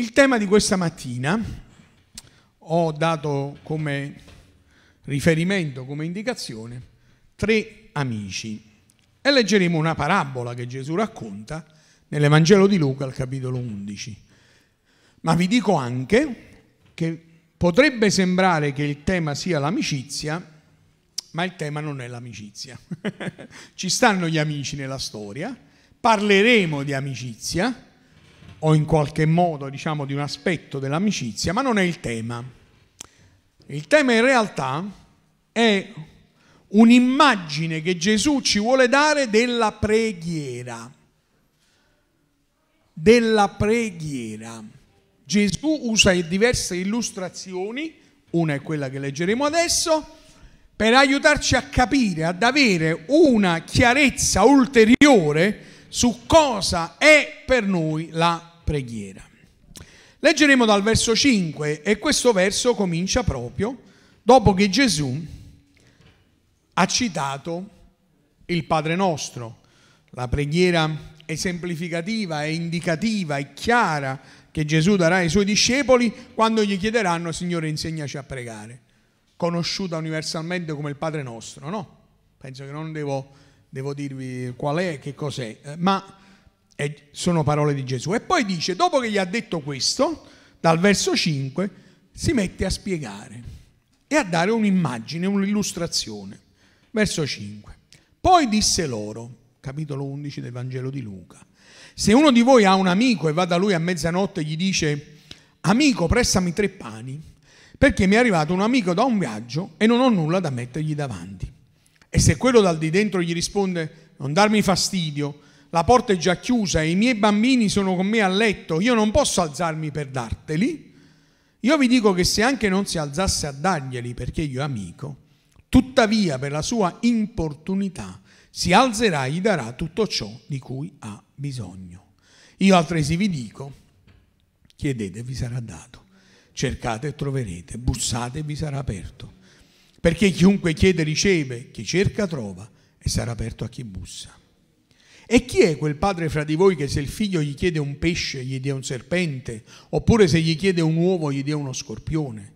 Il tema di questa mattina ho dato come riferimento, come indicazione, tre amici. E leggeremo una parabola che Gesù racconta nell'Evangelo di Luca al capitolo 11. Ma vi dico anche che potrebbe sembrare che il tema sia l'amicizia, ma il tema non è l'amicizia. Ci stanno gli amici nella storia, parleremo di amicizia o in qualche modo diciamo di un aspetto dell'amicizia, ma non è il tema. Il tema in realtà è un'immagine che Gesù ci vuole dare della preghiera. Della preghiera. Gesù usa diverse illustrazioni, una è quella che leggeremo adesso, per aiutarci a capire, ad avere una chiarezza ulteriore su cosa è per noi la preghiera. Leggeremo dal verso 5 e questo verso comincia proprio dopo che Gesù ha citato il Padre nostro, la preghiera esemplificativa e indicativa e chiara che Gesù darà ai suoi discepoli quando gli chiederanno Signore insegnaci a pregare conosciuta universalmente come il Padre nostro, no? Penso che non devo, devo dirvi qual è, che cos'è, eh, ma è, sono parole di Gesù. E poi dice, dopo che gli ha detto questo, dal verso 5, si mette a spiegare e a dare un'immagine, un'illustrazione. Verso 5. Poi disse loro, capitolo 11 del Vangelo di Luca, se uno di voi ha un amico e va da lui a mezzanotte e gli dice, amico, prestami tre pani, perché mi è arrivato un amico da un viaggio e non ho nulla da mettergli davanti. E se quello dal di dentro gli risponde, non darmi fastidio, la porta è già chiusa i miei bambini sono con me a letto, io non posso alzarmi per darteli, io vi dico che se anche non si alzasse a darglieli perché io è amico, tuttavia per la sua importunità si alzerà e gli darà tutto ciò di cui ha bisogno. Io altresì vi dico, chiedete e vi sarà dato cercate e troverete, bussate e vi sarà aperto. Perché chiunque chiede riceve, chi cerca trova e sarà aperto a chi bussa. E chi è quel padre fra di voi che se il figlio gli chiede un pesce gli dia un serpente, oppure se gli chiede un uovo gli dia uno scorpione?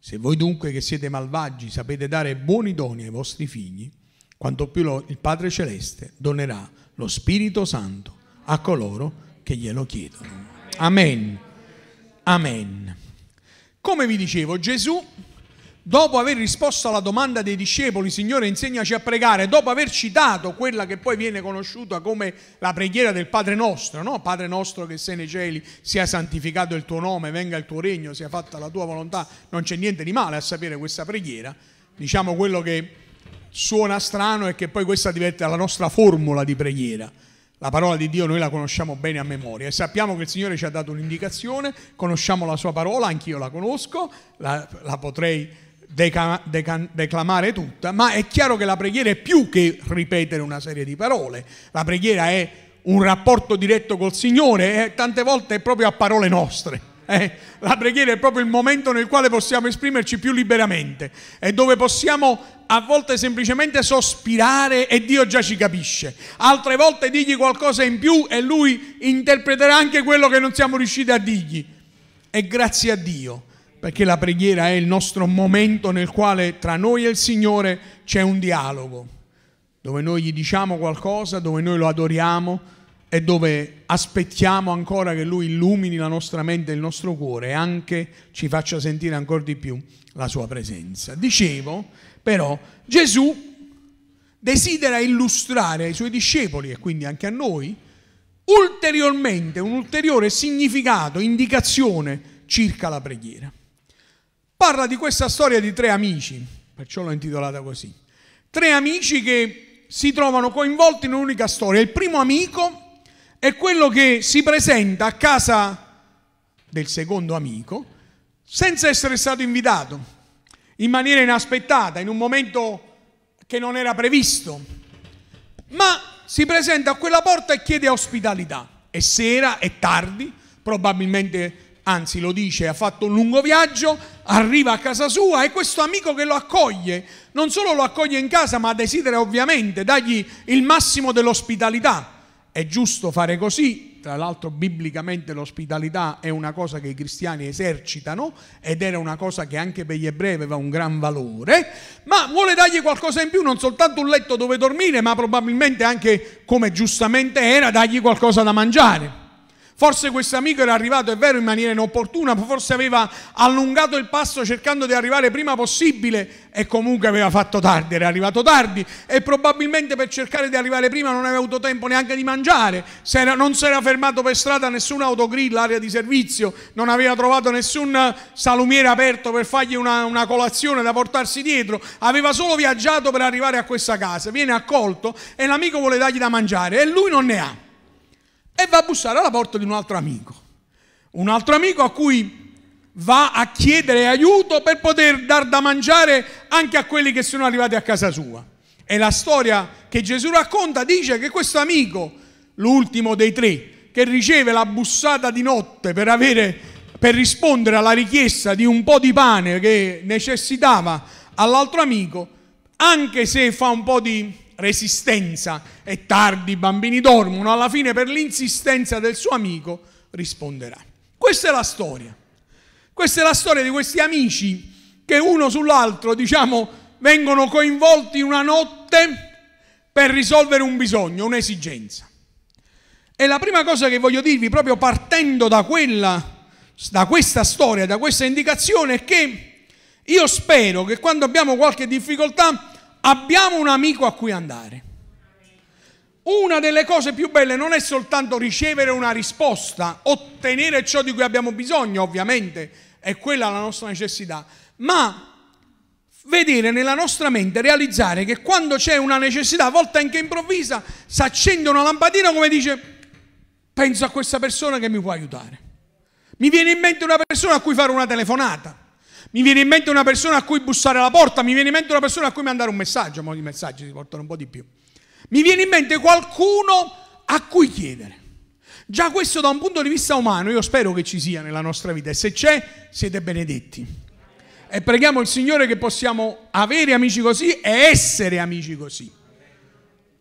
Se voi dunque che siete malvagi sapete dare buoni doni ai vostri figli, quanto più lo, il Padre Celeste donerà lo Spirito Santo a coloro che glielo chiedono. Amen. Amen. Come vi dicevo, Gesù, dopo aver risposto alla domanda dei discepoli, Signore insegnaci a pregare, dopo aver citato quella che poi viene conosciuta come la preghiera del Padre nostro, no? Padre nostro che sei nei cieli, sia santificato il tuo nome, venga il tuo regno, sia fatta la tua volontà, non c'è niente di male a sapere questa preghiera. Diciamo quello che suona strano è che poi questa diventa la nostra formula di preghiera la parola di Dio noi la conosciamo bene a memoria e sappiamo che il Signore ci ha dato un'indicazione, conosciamo la sua parola, anch'io la conosco, la, la potrei deca, deca, declamare tutta, ma è chiaro che la preghiera è più che ripetere una serie di parole, la preghiera è un rapporto diretto col Signore e tante volte è proprio a parole nostre. Eh, la preghiera è proprio il momento nel quale possiamo esprimerci più liberamente e dove possiamo a volte semplicemente sospirare e Dio già ci capisce, altre volte digli qualcosa in più e Lui interpreterà anche quello che non siamo riusciti a dirgli. E grazie a Dio, perché la preghiera è il nostro momento nel quale tra noi e il Signore c'è un dialogo, dove noi gli diciamo qualcosa, dove noi lo adoriamo e dove aspettiamo ancora che Lui illumini la nostra mente e il nostro cuore e anche ci faccia sentire ancora di più la Sua presenza. Dicevo, però Gesù desidera illustrare ai suoi discepoli e quindi anche a noi ulteriormente un ulteriore significato, indicazione circa la preghiera. Parla di questa storia di tre amici, perciò l'ho intitolata così. Tre amici che si trovano coinvolti in un'unica storia. Il primo amico è quello che si presenta a casa del secondo amico senza essere stato invitato in maniera inaspettata, in un momento che non era previsto, ma si presenta a quella porta e chiede ospitalità. È sera, è tardi, probabilmente, anzi lo dice, ha fatto un lungo viaggio, arriva a casa sua e questo amico che lo accoglie, non solo lo accoglie in casa, ma desidera ovviamente dargli il massimo dell'ospitalità. È giusto fare così Tra l'altro biblicamente l'ospitalità è una cosa che i cristiani esercitano ed era una cosa che anche per gli ebrei aveva un gran valore, ma vuole dargli qualcosa in più, non soltanto un letto dove dormire, ma probabilmente anche, come giustamente era, dargli qualcosa da mangiare. Forse questo amico era arrivato, è vero, in maniera inopportuna, forse aveva allungato il passo cercando di arrivare prima possibile e comunque aveva fatto tardi, era arrivato tardi e probabilmente per cercare di arrivare prima non aveva avuto tempo neanche di mangiare, non si era fermato per strada nessun autogrill, area di servizio, non aveva trovato nessun salumiere aperto per fargli una, una colazione da portarsi dietro, aveva solo viaggiato per arrivare a questa casa, viene accolto e l'amico vuole dargli da mangiare e lui non ne ha e va a bussare alla porta di un altro amico. Un altro amico a cui va a chiedere aiuto per poter dar da mangiare anche a quelli che sono arrivati a casa sua. E la storia che Gesù racconta dice che questo amico, l'ultimo dei tre, che riceve la bussata di notte per, avere, per rispondere alla richiesta di un po' di pane che necessitava all'altro amico, anche se fa un po' di resistenza, è tardi, i bambini dormono, alla fine per l'insistenza del suo amico risponderà. Questa è la storia. Questa è la storia di questi amici che uno sull'altro, diciamo, vengono coinvolti in una notte per risolvere un bisogno, un'esigenza. E la prima cosa che voglio dirvi, proprio partendo da quella, da questa storia, da questa indicazione, è che io spero che quando abbiamo qualche difficoltà abbiamo un amico a cui andare. Una delle cose più belle non è soltanto ricevere una risposta, ottenere ciò di cui abbiamo bisogno, ovviamente, è quella la nostra necessità, ma vedere nella nostra mente, realizzare che quando c'è una necessità, a volte anche improvvisa, si accende una lampadina come dice, penso a questa persona che mi può aiutare. Mi viene in mente una persona a cui fare una telefonata. Mi viene in mente una persona a cui bussare alla porta, mi viene in mente una persona a cui mandare un messaggio, ma i messaggi si portano un po' di più. Mi viene in mente qualcuno a cui chiedere. Già questo da un punto di vista umano, io spero che ci sia nella nostra vita e se c'è, siete benedetti. E preghiamo il Signore che possiamo avere amici così e essere amici così.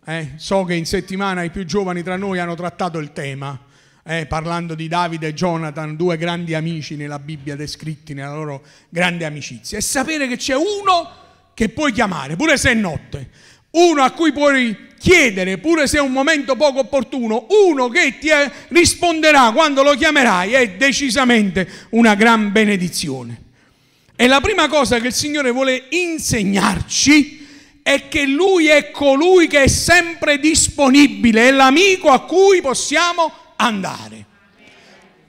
Eh, so che in settimana i più giovani tra noi hanno trattato il tema eh, parlando di Davide e Jonathan, due grandi amici nella Bibbia descritti nella loro grande amicizia, e sapere che c'è uno che puoi chiamare, pure se è notte, uno a cui puoi chiedere, pure se è un momento poco opportuno, uno che ti risponderà quando lo chiamerai, è decisamente una gran benedizione. E la prima cosa che il Signore vuole insegnarci è che Lui è colui che è sempre disponibile, è l'amico a cui possiamo andare.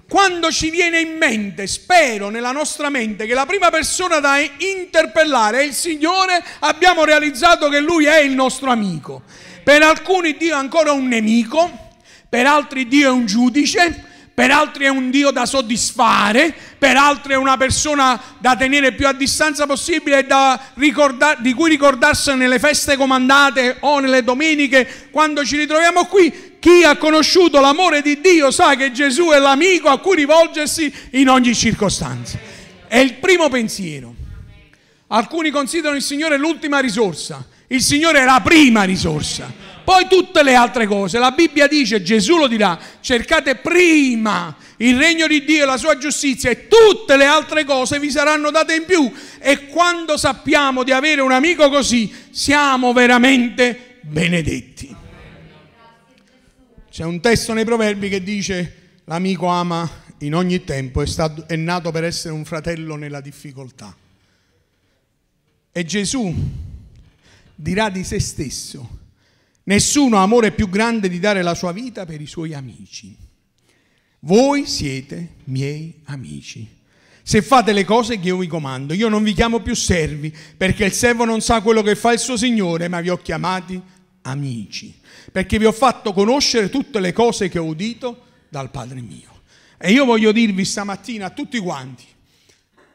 Quando ci viene in mente, spero nella nostra mente, che la prima persona da interpellare è il Signore, abbiamo realizzato che Lui è il nostro amico. Per alcuni Dio è ancora un nemico, per altri Dio è un giudice, per altri è un Dio da soddisfare, per altri è una persona da tenere più a distanza possibile e ricordar, di cui ricordarsi nelle feste comandate o nelle domeniche quando ci ritroviamo qui. Chi ha conosciuto l'amore di Dio sa che Gesù è l'amico a cui rivolgersi in ogni circostanza. È il primo pensiero. Alcuni considerano il Signore l'ultima risorsa, il Signore è la prima risorsa. Poi tutte le altre cose, la Bibbia dice, Gesù lo dirà, cercate prima il regno di Dio e la sua giustizia e tutte le altre cose vi saranno date in più. E quando sappiamo di avere un amico così, siamo veramente benedetti. C'è un testo nei proverbi che dice, l'amico ama in ogni tempo, è, stato, è nato per essere un fratello nella difficoltà. E Gesù dirà di se stesso, Nessuno ha amore più grande di dare la sua vita per i suoi amici. Voi siete miei amici. Se fate le cose che io vi comando, io non vi chiamo più servi, perché il servo non sa quello che fa il suo Signore, ma vi ho chiamati amici, perché vi ho fatto conoscere tutte le cose che ho udito dal Padre mio. E io voglio dirvi stamattina a tutti quanti,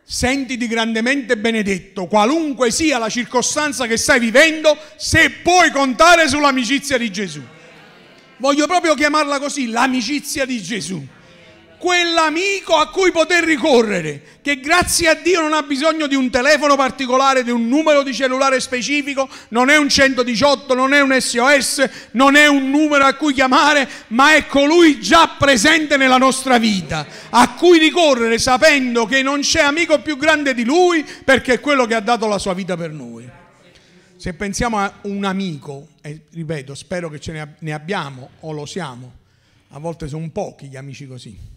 Sentiti grandemente benedetto, qualunque sia la circostanza che stai vivendo, se puoi contare sull'amicizia di Gesù. Voglio proprio chiamarla così, l'amicizia di Gesù. Quell'amico a cui poter ricorrere, che grazie a Dio non ha bisogno di un telefono particolare, di un numero di cellulare specifico, non è un 118, non è un SOS, non è un numero a cui chiamare, ma è colui già presente nella nostra vita, a cui ricorrere sapendo che non c'è amico più grande di lui perché è quello che ha dato la sua vita per noi. Se pensiamo a un amico, e ripeto, spero che ce ne abbiamo o lo siamo, a volte sono pochi gli amici così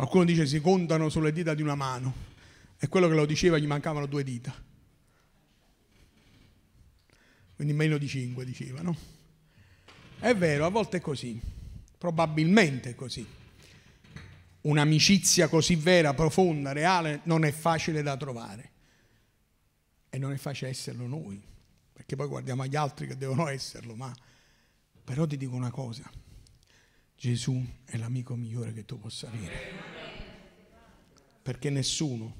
Qualcuno dice si contano sulle dita di una mano. E quello che lo diceva gli mancavano due dita. Quindi meno di cinque diceva, no? È vero, a volte è così. Probabilmente è così. Un'amicizia così vera, profonda, reale, non è facile da trovare. E non è facile esserlo noi. Perché poi guardiamo agli altri che devono esserlo, ma però ti dico una cosa Gesù è l'amico migliore che tu possa avere. Perché nessuno,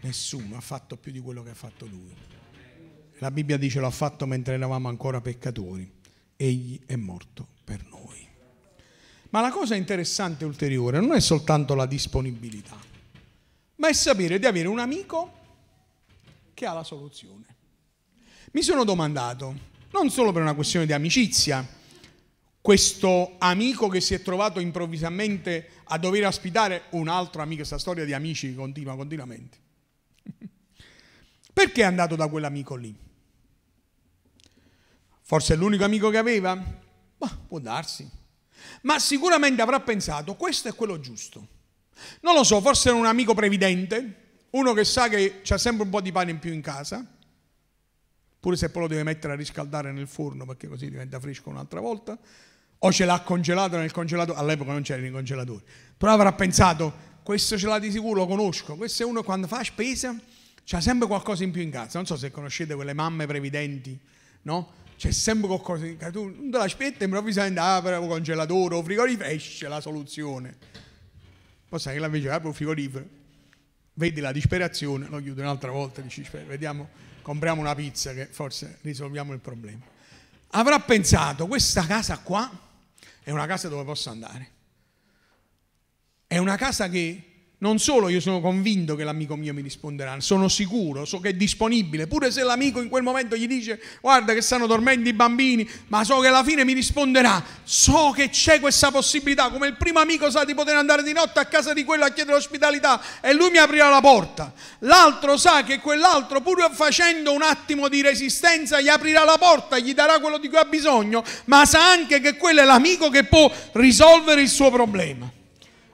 nessuno ha fatto più di quello che ha fatto lui. La Bibbia dice l'ha fatto mentre eravamo ancora peccatori. Egli è morto per noi. Ma la cosa interessante ulteriore non è soltanto la disponibilità, ma è sapere di avere un amico che ha la soluzione. Mi sono domandato, non solo per una questione di amicizia, questo amico che si è trovato improvvisamente a dover ospitare un altro amico, questa storia di amici continua continuamente. Perché è andato da quell'amico lì? Forse è l'unico amico che aveva? Ma può darsi. Ma sicuramente avrà pensato, questo è quello giusto. Non lo so, forse era un amico previdente, uno che sa che c'è sempre un po' di pane in più in casa, pure se poi lo deve mettere a riscaldare nel forno perché così diventa fresco un'altra volta o ce l'ha congelato nel congelatore, all'epoca non c'erano i congelatori, però avrà pensato, questo ce l'ha di sicuro, lo conosco, questo è uno quando fa spesa, c'ha sempre qualcosa in più in casa, non so se conoscete quelle mamme previdenti, no? C'è sempre qualcosa in casa, tu non te l'aspetti improvvisamente apre un congelatore o frigorifero, esce la soluzione. Poi sai che la invece apre un frigorifero, vedi la disperazione, lo chiude un'altra volta, dici, vediamo, compriamo una pizza che forse risolviamo il problema. Avrà pensato, questa casa qua, è una casa dove posso andare. È una casa che non solo io sono convinto che l'amico mio mi risponderà, sono sicuro, so che è disponibile, pure se l'amico in quel momento gli dice guarda che stanno dormendo i bambini, ma so che alla fine mi risponderà, so che c'è questa possibilità, come il primo amico sa di poter andare di notte a casa di quello a chiedere ospitalità e lui mi aprirà la porta, l'altro sa che quell'altro pur facendo un attimo di resistenza gli aprirà la porta, gli darà quello di cui ha bisogno, ma sa anche che quello è l'amico che può risolvere il suo problema.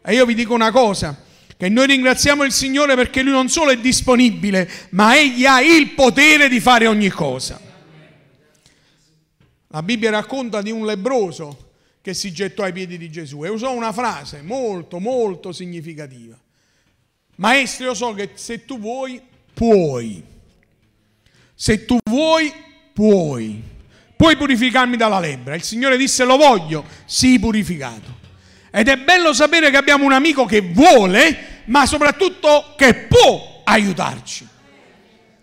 E io vi dico una cosa, che noi ringraziamo il Signore perché Lui non solo è disponibile, ma Egli ha il potere di fare ogni cosa. La Bibbia racconta di un lebroso che si gettò ai piedi di Gesù e usò una frase molto, molto significativa. Maestro, io so che se tu vuoi, puoi. Se tu vuoi, puoi. Puoi purificarmi dalla lebbra. Il Signore disse, lo voglio, sii purificato. Ed è bello sapere che abbiamo un amico che vuole ma soprattutto che può aiutarci.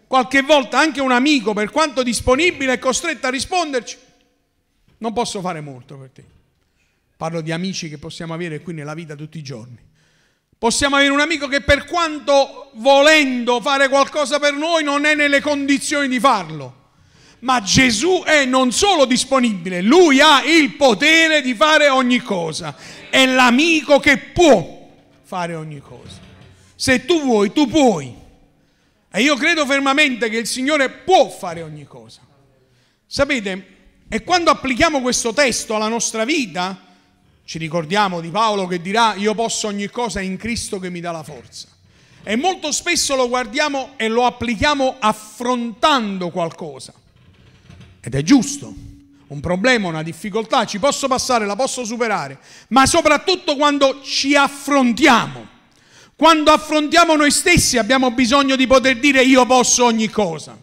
Qualche volta anche un amico, per quanto disponibile, è costretto a risponderci. Non posso fare molto per te. Parlo di amici che possiamo avere qui nella vita tutti i giorni. Possiamo avere un amico che per quanto volendo fare qualcosa per noi non è nelle condizioni di farlo. Ma Gesù è non solo disponibile, lui ha il potere di fare ogni cosa. È l'amico che può fare ogni cosa. Se tu vuoi, tu puoi. E io credo fermamente che il Signore può fare ogni cosa. Sapete, e quando applichiamo questo testo alla nostra vita, ci ricordiamo di Paolo che dirà io posso ogni cosa in Cristo che mi dà la forza. E molto spesso lo guardiamo e lo applichiamo affrontando qualcosa. Ed è giusto un problema, una difficoltà, ci posso passare, la posso superare, ma soprattutto quando ci affrontiamo. Quando affrontiamo noi stessi abbiamo bisogno di poter dire io posso ogni cosa.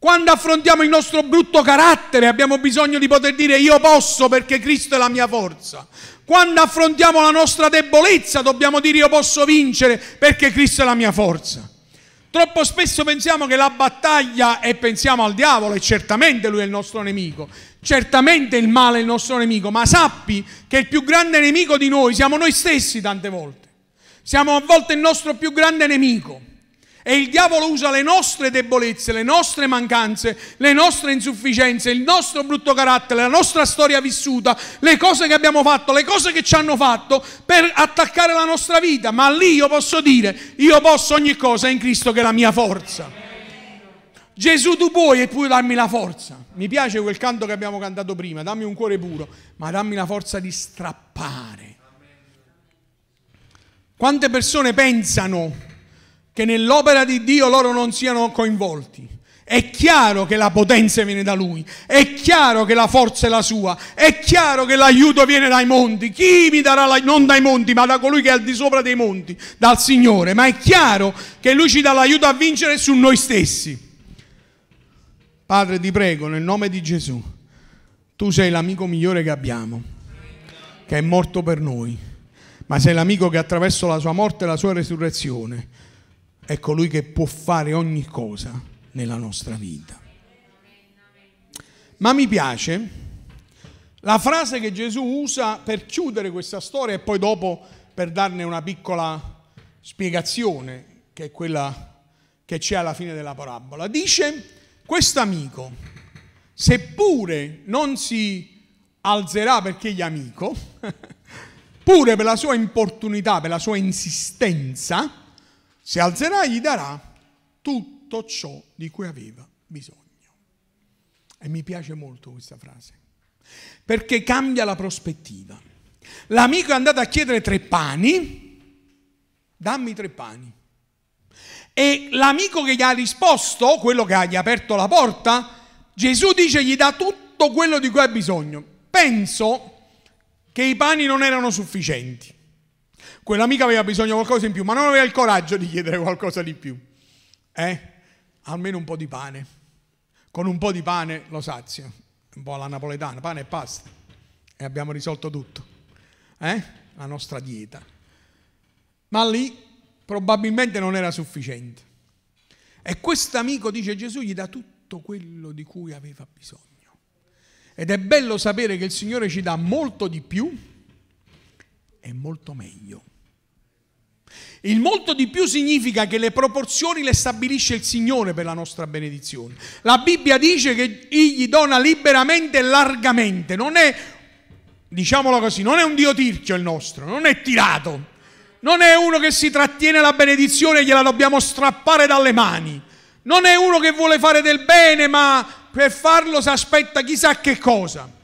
Quando affrontiamo il nostro brutto carattere abbiamo bisogno di poter dire io posso perché Cristo è la mia forza. Quando affrontiamo la nostra debolezza dobbiamo dire io posso vincere perché Cristo è la mia forza. Troppo spesso pensiamo che la battaglia e pensiamo al diavolo e certamente lui è il nostro nemico, certamente il male è il nostro nemico, ma sappi che il più grande nemico di noi siamo noi stessi tante volte. Siamo a volte il nostro più grande nemico. E il diavolo usa le nostre debolezze, le nostre mancanze, le nostre insufficienze, il nostro brutto carattere, la nostra storia vissuta, le cose che abbiamo fatto, le cose che ci hanno fatto per attaccare la nostra vita. Ma lì io posso dire, io posso ogni cosa in Cristo che è la mia forza. Gesù tu puoi e puoi darmi la forza. Mi piace quel canto che abbiamo cantato prima, dammi un cuore puro, ma dammi la forza di strappare. Quante persone pensano che nell'opera di Dio loro non siano coinvolti. È chiaro che la potenza viene da Lui, è chiaro che la forza è la sua, è chiaro che l'aiuto viene dai monti. Chi mi darà l'aiuto? Non dai monti, ma da colui che è al di sopra dei monti, dal Signore. Ma è chiaro che Lui ci dà l'aiuto a vincere su noi stessi. Padre, ti prego, nel nome di Gesù, tu sei l'amico migliore che abbiamo, che è morto per noi, ma sei l'amico che attraverso la sua morte e la sua resurrezione è colui che può fare ogni cosa nella nostra vita. Ma mi piace la frase che Gesù usa per chiudere questa storia e poi dopo per darne una piccola spiegazione, che è quella che c'è alla fine della parabola. Dice, questo amico, seppure non si alzerà perché è amico, pure per la sua importunità, per la sua insistenza, si alzerà e gli darà tutto ciò di cui aveva bisogno. E mi piace molto questa frase, perché cambia la prospettiva. L'amico è andato a chiedere tre pani, dammi tre pani. E l'amico che gli ha risposto, quello che gli ha aperto la porta, Gesù dice gli dà tutto quello di cui ha bisogno. Penso che i pani non erano sufficienti. Quell'amica aveva bisogno di qualcosa in più, ma non aveva il coraggio di chiedere qualcosa di più. Eh? Almeno un po' di pane. Con un po' di pane lo sazio. Un po' alla napoletana, pane e pasta. E abbiamo risolto tutto. Eh? La nostra dieta. Ma lì probabilmente non era sufficiente. E questo amico, dice Gesù, gli dà tutto quello di cui aveva bisogno. Ed è bello sapere che il Signore ci dà molto di più e molto meglio. Il molto di più significa che le proporzioni le stabilisce il Signore per la nostra benedizione. La Bibbia dice che Egli dona liberamente e largamente, non è, diciamolo così, non è un Dio tirchio il nostro, non è tirato, non è uno che si trattiene la benedizione e gliela dobbiamo strappare dalle mani, non è uno che vuole fare del bene ma per farlo si aspetta chissà che cosa.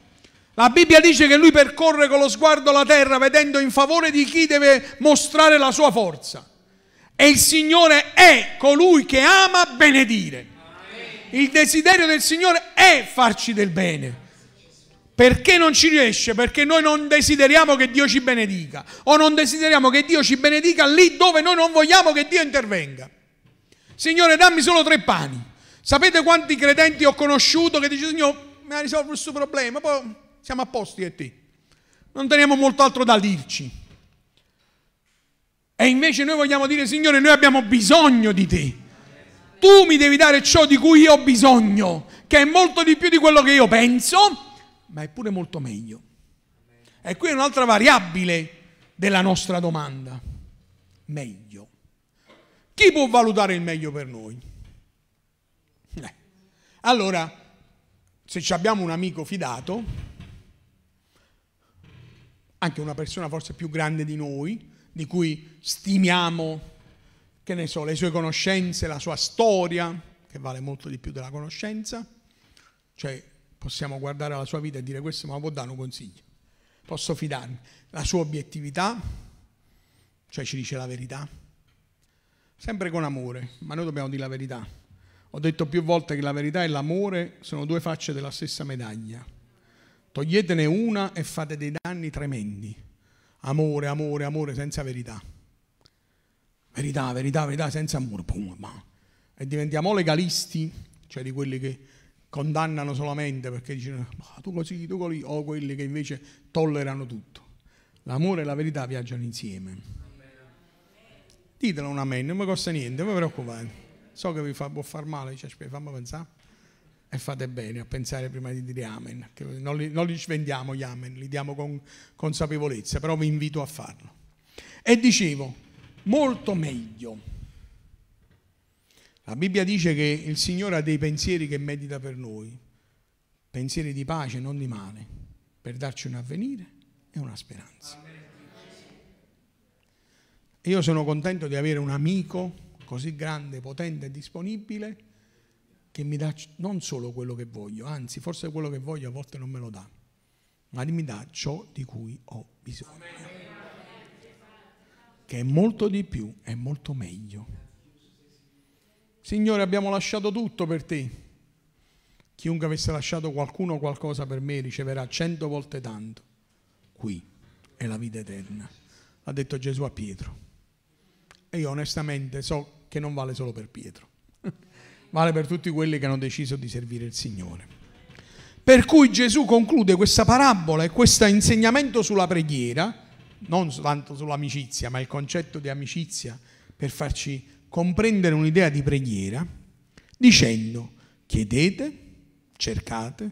La Bibbia dice che lui percorre con lo sguardo la terra vedendo in favore di chi deve mostrare la sua forza. E il Signore è colui che ama benedire. Il desiderio del Signore è farci del bene. Perché non ci riesce? Perché noi non desideriamo che Dio ci benedica o non desideriamo che Dio ci benedica lì dove noi non vogliamo che Dio intervenga. Signore, dammi solo tre pani. Sapete quanti credenti ho conosciuto che dicono, Signore, mi ha risolto questo problema, poi siamo a posto io e te. Non teniamo molto altro da dirci. E invece noi vogliamo dire, Signore, noi abbiamo bisogno di te. Tu mi devi dare ciò di cui io ho bisogno, che è molto di più di quello che io penso, ma è pure molto meglio. E qui è un'altra variabile della nostra domanda. Meglio. Chi può valutare il meglio per noi? Eh. Allora, se abbiamo un amico fidato, anche una persona forse più grande di noi, di cui stimiamo, che ne so, le sue conoscenze, la sua storia, che vale molto di più della conoscenza, cioè possiamo guardare la sua vita e dire questo ma può dare un consiglio, posso fidarmi, la sua obiettività, cioè ci dice la verità, sempre con amore, ma noi dobbiamo dire la verità. Ho detto più volte che la verità e l'amore sono due facce della stessa medaglia. Toglietene una e fate dei danni tremendi. Amore, amore, amore senza verità. Verità, verità, verità senza amore. Pum, e diventiamo legalisti, cioè di quelli che condannano solamente perché dicono tu così, tu così, o quelli che invece tollerano tutto. L'amore e la verità viaggiano insieme. Ditelo un amen, non mi costa niente, non mi preoccupate. So che vi fa, può far male, aspetta, fammi pensare. E fate bene a pensare prima di dire amen. Che non, li, non li svendiamo gli amen, li diamo con consapevolezza, però vi invito a farlo. E dicevo, molto meglio. La Bibbia dice che il Signore ha dei pensieri che medita per noi, pensieri di pace, non di male, per darci un avvenire e una speranza. Io sono contento di avere un amico così grande, potente e disponibile che mi dà non solo quello che voglio, anzi forse quello che voglio a volte non me lo dà, ma mi dà ciò di cui ho bisogno, che è molto di più, è molto meglio. Signore, abbiamo lasciato tutto per te. Chiunque avesse lasciato qualcuno qualcosa per me riceverà cento volte tanto. Qui è la vita eterna. Ha detto Gesù a Pietro. E io onestamente so che non vale solo per Pietro, vale per tutti quelli che hanno deciso di servire il Signore. Per cui Gesù conclude questa parabola e questo insegnamento sulla preghiera, non tanto sull'amicizia, ma il concetto di amicizia per farci comprendere un'idea di preghiera, dicendo chiedete, cercate,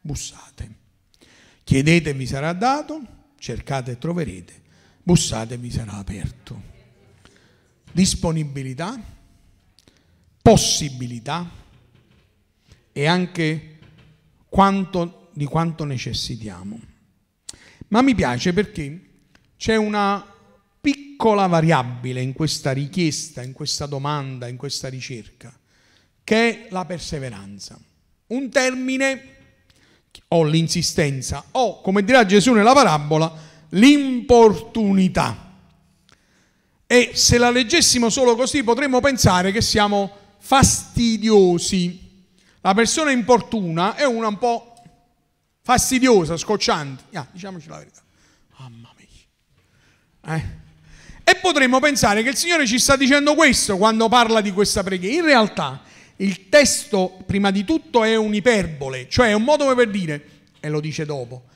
bussate. Chiedete vi sarà dato, cercate e troverete, bussate vi sarà aperto disponibilità, possibilità e anche quanto, di quanto necessitiamo. Ma mi piace perché c'è una piccola variabile in questa richiesta, in questa domanda, in questa ricerca, che è la perseveranza. Un termine o l'insistenza o, come dirà Gesù nella parabola, l'importunità. E se la leggessimo solo così potremmo pensare che siamo fastidiosi. La persona importuna è una un po' fastidiosa, scocciante. Yeah, diciamoci la verità. Mamma mia. Eh? E potremmo pensare che il Signore ci sta dicendo questo quando parla di questa preghiera. In realtà il testo, prima di tutto, è un'iperbole, cioè è un modo per dire, e lo dice dopo,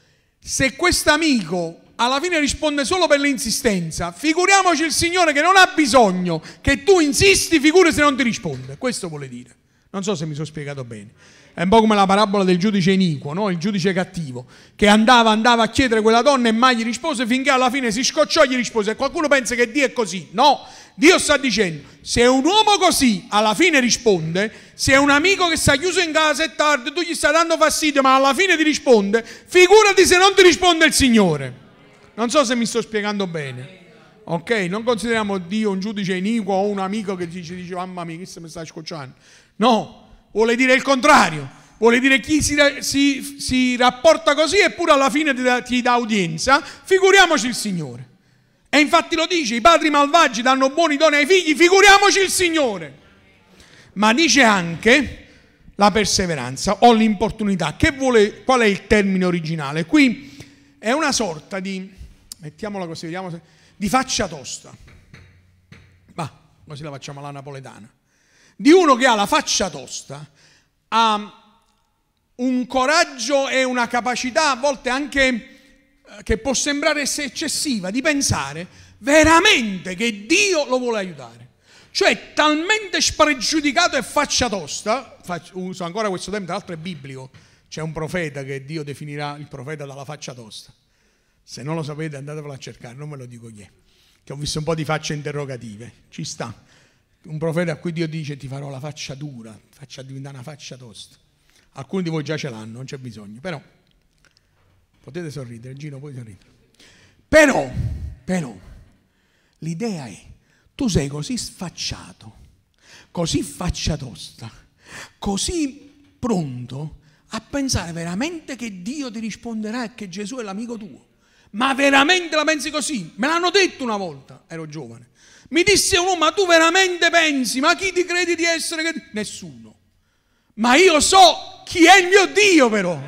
se questo amico alla fine risponde solo per l'insistenza. Figuriamoci il Signore che non ha bisogno che tu insisti, figure se non ti risponde. Questo vuole dire. Non so se mi sono spiegato bene. È un po' come la parabola del giudice iniquo, no? il giudice cattivo, che andava, andava a chiedere quella donna e mai gli rispose finché alla fine si scocciò e gli rispose. E qualcuno pensa che Dio è così. No, Dio sta dicendo, se un uomo così alla fine risponde, se è un amico che sta chiuso in casa e tardi, tu gli stai dando fastidio, ma alla fine ti risponde, figurati se non ti risponde il Signore. Non so se mi sto spiegando bene. Ok? Non consideriamo Dio un giudice iniquo o un amico che ci dice mamma mia, che se mi sta scocciando. No, vuole dire il contrario. Vuole dire chi si, si, si rapporta così eppure alla fine ti dà, ti dà udienza. Figuriamoci il Signore. E infatti lo dice, i padri malvagi danno buoni doni ai figli, figuriamoci il Signore. Ma dice anche la perseveranza o l'importunità. Che vuole, qual è il termine originale? Qui è una sorta di mettiamola così, vediamo se, di faccia tosta. Ma così la facciamo alla napoletana. Di uno che ha la faccia tosta, ha un coraggio e una capacità a volte anche eh, che può sembrare eccessiva di pensare veramente che Dio lo vuole aiutare. Cioè talmente spregiudicato e faccia tosta, uso ancora questo termine, tra l'altro è biblico, c'è un profeta che Dio definirà il profeta dalla faccia tosta se non lo sapete andatevelo a cercare, non ve lo dico chi è, che ho visto un po' di facce interrogative, ci sta. Un profeta a cui Dio dice ti farò la faccia dura, faccia diventare una faccia tosta. Alcuni di voi già ce l'hanno, non c'è bisogno, però potete sorridere, Gino puoi sorridere. Però, però, l'idea è, tu sei così sfacciato, così faccia tosta, così pronto a pensare veramente che Dio ti risponderà e che Gesù è l'amico tuo. Ma veramente la pensi così? Me l'hanno detto una volta, ero giovane. Mi disse uno, ma tu veramente pensi? Ma chi ti credi di essere? Nessuno. Ma io so chi è il mio Dio però.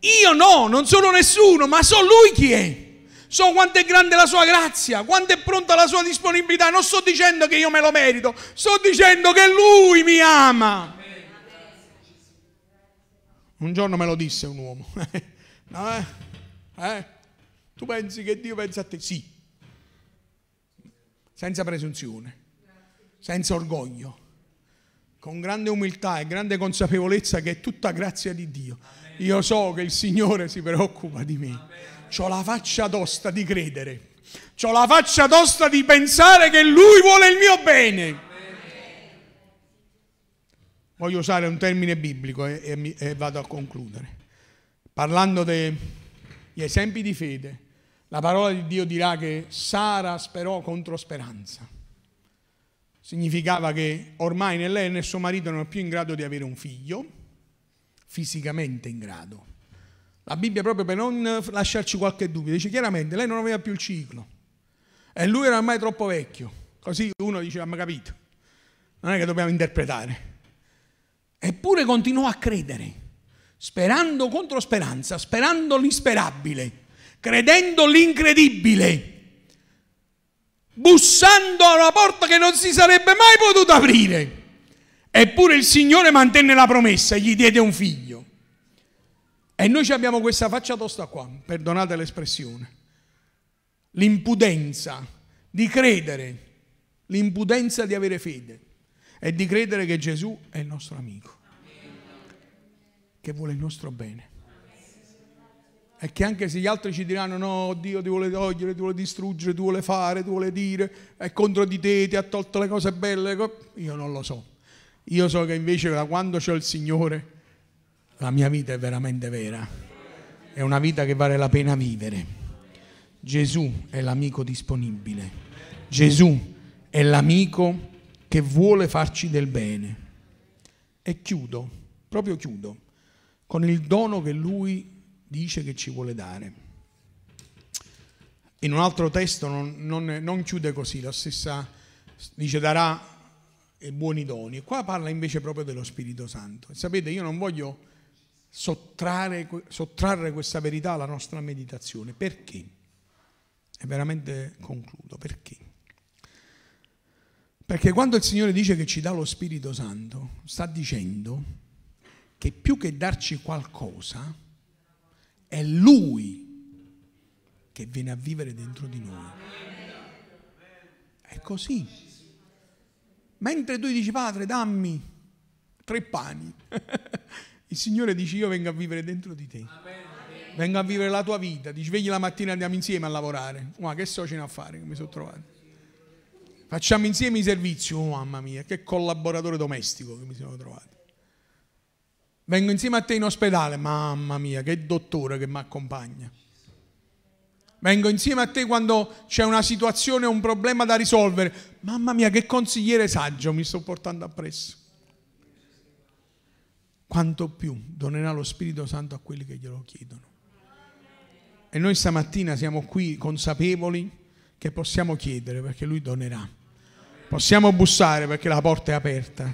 Io no, non sono nessuno, ma so lui chi è. So quanto è grande la sua grazia, quanto è pronta la sua disponibilità. Non sto dicendo che io me lo merito, sto dicendo che lui mi ama. Un giorno me lo disse un uomo. no, eh? Eh? Tu pensi che Dio pensa a te? Sì. Senza presunzione, senza orgoglio. con grande umiltà e grande consapevolezza che è tutta grazia di Dio. Io so che il Signore si preoccupa di me. Ho la faccia tosta di credere. Ho la faccia tosta di pensare che Lui vuole il mio bene. Voglio usare un termine biblico e, e, e vado a concludere. Parlando degli esempi di fede, la parola di Dio dirà che Sara sperò contro speranza. Significava che ormai né lei né suo marito erano più in grado di avere un figlio, fisicamente in grado. La Bibbia proprio per non lasciarci qualche dubbio, dice chiaramente lei non aveva più il ciclo e lui era ormai troppo vecchio. Così uno dice, ma capito, non è che dobbiamo interpretare. Eppure continuò a credere, sperando contro speranza, sperando l'insperabile credendo l'incredibile, bussando a una porta che non si sarebbe mai potuta aprire. Eppure il Signore mantenne la promessa e gli diede un figlio. E noi abbiamo questa faccia tosta qua, perdonate l'espressione. L'impudenza di credere, l'impudenza di avere fede e di credere che Gesù è il nostro amico, che vuole il nostro bene. E che anche se gli altri ci diranno no, Dio ti vuole togliere, ti vuole distruggere, ti vuole fare, ti vuole dire, è contro di te, ti ha tolto le cose belle, io non lo so. Io so che invece da quando c'è il Signore, la mia vita è veramente vera. È una vita che vale la pena vivere. Gesù è l'amico disponibile. Gesù è l'amico che vuole farci del bene. E chiudo, proprio chiudo, con il dono che lui dice che ci vuole dare. In un altro testo non, non, non chiude così, la stessa dice darà i buoni doni. E qua parla invece proprio dello Spirito Santo. E sapete, io non voglio sottrarre, sottrarre questa verità alla nostra meditazione. Perché? E veramente concludo. Perché? Perché quando il Signore dice che ci dà lo Spirito Santo, sta dicendo che più che darci qualcosa, è Lui che viene a vivere dentro di noi. È così. Mentre tu dici, Padre, dammi tre pani, il Signore dice, io vengo a vivere dentro di te. Vengo a vivere la tua vita. Ti svegli la mattina e andiamo insieme a lavorare. Ma che so ce a fare che mi sono trovato. Facciamo insieme i servizi. Oh mamma mia, che collaboratore domestico che mi sono trovato. Vengo insieme a te in ospedale, mamma mia, che dottore che mi accompagna. Vengo insieme a te quando c'è una situazione, un problema da risolvere. Mamma mia, che consigliere saggio mi sto portando appresso. Quanto più donerà lo Spirito Santo a quelli che glielo chiedono. E noi stamattina siamo qui consapevoli che possiamo chiedere perché Lui donerà. Possiamo bussare perché la porta è aperta.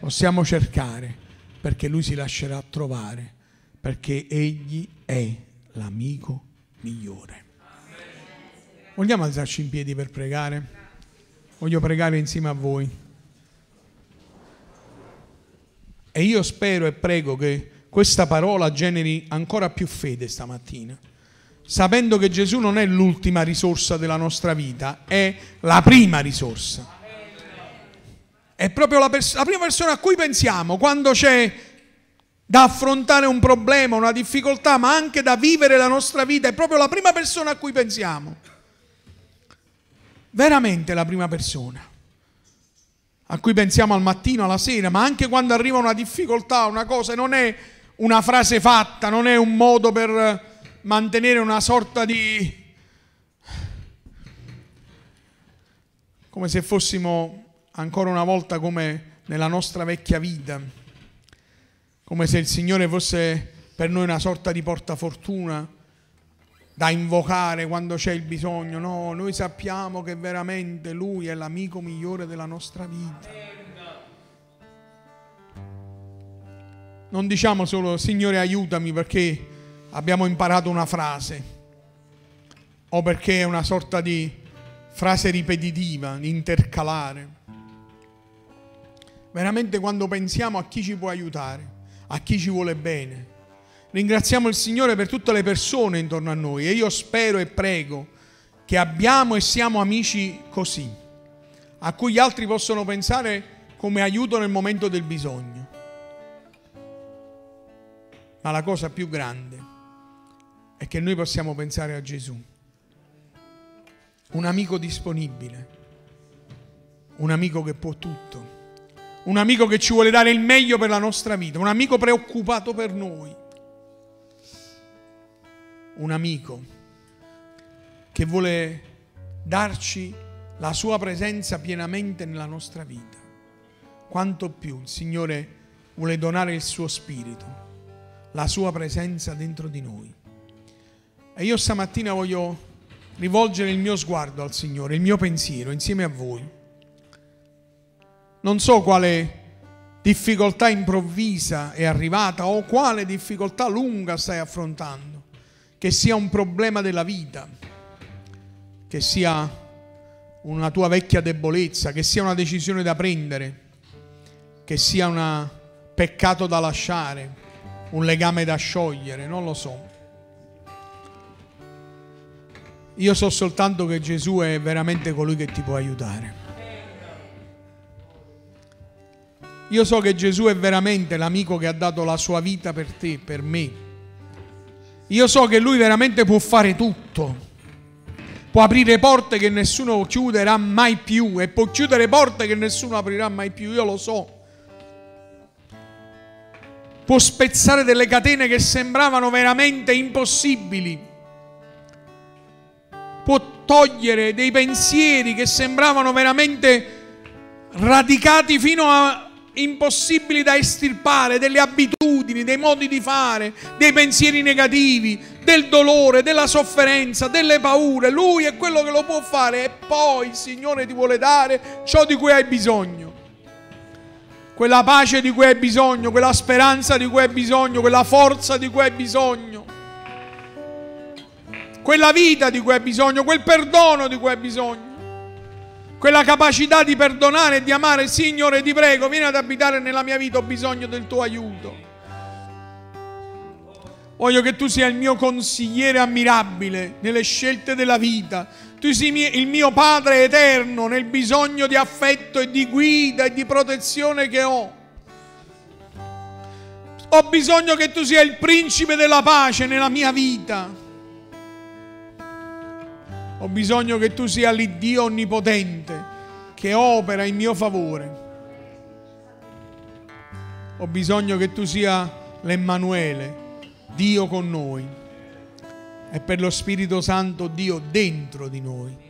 Possiamo cercare perché lui si lascerà trovare, perché egli è l'amico migliore. Vogliamo alzarci in piedi per pregare? Voglio pregare insieme a voi. E io spero e prego che questa parola generi ancora più fede stamattina, sapendo che Gesù non è l'ultima risorsa della nostra vita, è la prima risorsa è proprio la, pers- la prima persona a cui pensiamo quando c'è da affrontare un problema, una difficoltà, ma anche da vivere la nostra vita, è proprio la prima persona a cui pensiamo. Veramente la prima persona a cui pensiamo al mattino, alla sera, ma anche quando arriva una difficoltà, una cosa, non è una frase fatta, non è un modo per mantenere una sorta di... come se fossimo ancora una volta come nella nostra vecchia vita, come se il Signore fosse per noi una sorta di portafortuna da invocare quando c'è il bisogno. No, noi sappiamo che veramente Lui è l'amico migliore della nostra vita. Non diciamo solo Signore aiutami perché abbiamo imparato una frase o perché è una sorta di frase ripetitiva, intercalare veramente quando pensiamo a chi ci può aiutare, a chi ci vuole bene. Ringraziamo il Signore per tutte le persone intorno a noi e io spero e prego che abbiamo e siamo amici così, a cui gli altri possono pensare come aiuto nel momento del bisogno. Ma la cosa più grande è che noi possiamo pensare a Gesù, un amico disponibile, un amico che può tutto, un amico che ci vuole dare il meglio per la nostra vita, un amico preoccupato per noi, un amico che vuole darci la sua presenza pienamente nella nostra vita. Quanto più il Signore vuole donare il suo spirito, la sua presenza dentro di noi. E io stamattina voglio rivolgere il mio sguardo al Signore, il mio pensiero insieme a voi. Non so quale difficoltà improvvisa è arrivata o quale difficoltà lunga stai affrontando, che sia un problema della vita, che sia una tua vecchia debolezza, che sia una decisione da prendere, che sia un peccato da lasciare, un legame da sciogliere, non lo so. Io so soltanto che Gesù è veramente colui che ti può aiutare. Io so che Gesù è veramente l'amico che ha dato la sua vita per te, per me. Io so che lui veramente può fare tutto può aprire porte che nessuno chiuderà mai più e può chiudere porte che nessuno aprirà mai più, io lo so. Può spezzare delle catene che sembravano veramente impossibili. Può togliere dei pensieri che sembravano veramente radicati fino a impossibili da estirpare, delle abitudini, dei modi di fare, dei pensieri negativi, del dolore, della sofferenza, delle paure. Lui è quello che lo può fare e poi il Signore ti vuole dare ciò di cui hai bisogno. Quella pace di cui hai bisogno, quella speranza di cui hai bisogno, quella forza di cui hai bisogno. Quella vita di cui hai bisogno, quel perdono di cui hai bisogno quella capacità di perdonare e di amare, Signore, ti prego, vieni ad abitare nella mia vita, ho bisogno del tuo aiuto. Voglio che tu sia il mio consigliere ammirabile nelle scelte della vita. Tu sei il mio Padre eterno nel bisogno di affetto e di guida e di protezione che ho. Ho bisogno che tu sia il principe della pace nella mia vita. Ho bisogno che tu sia l'Iddio onnipotente che opera in mio favore. Ho bisogno che tu sia l'Emmanuele, Dio con noi. E per lo Spirito Santo Dio dentro di noi.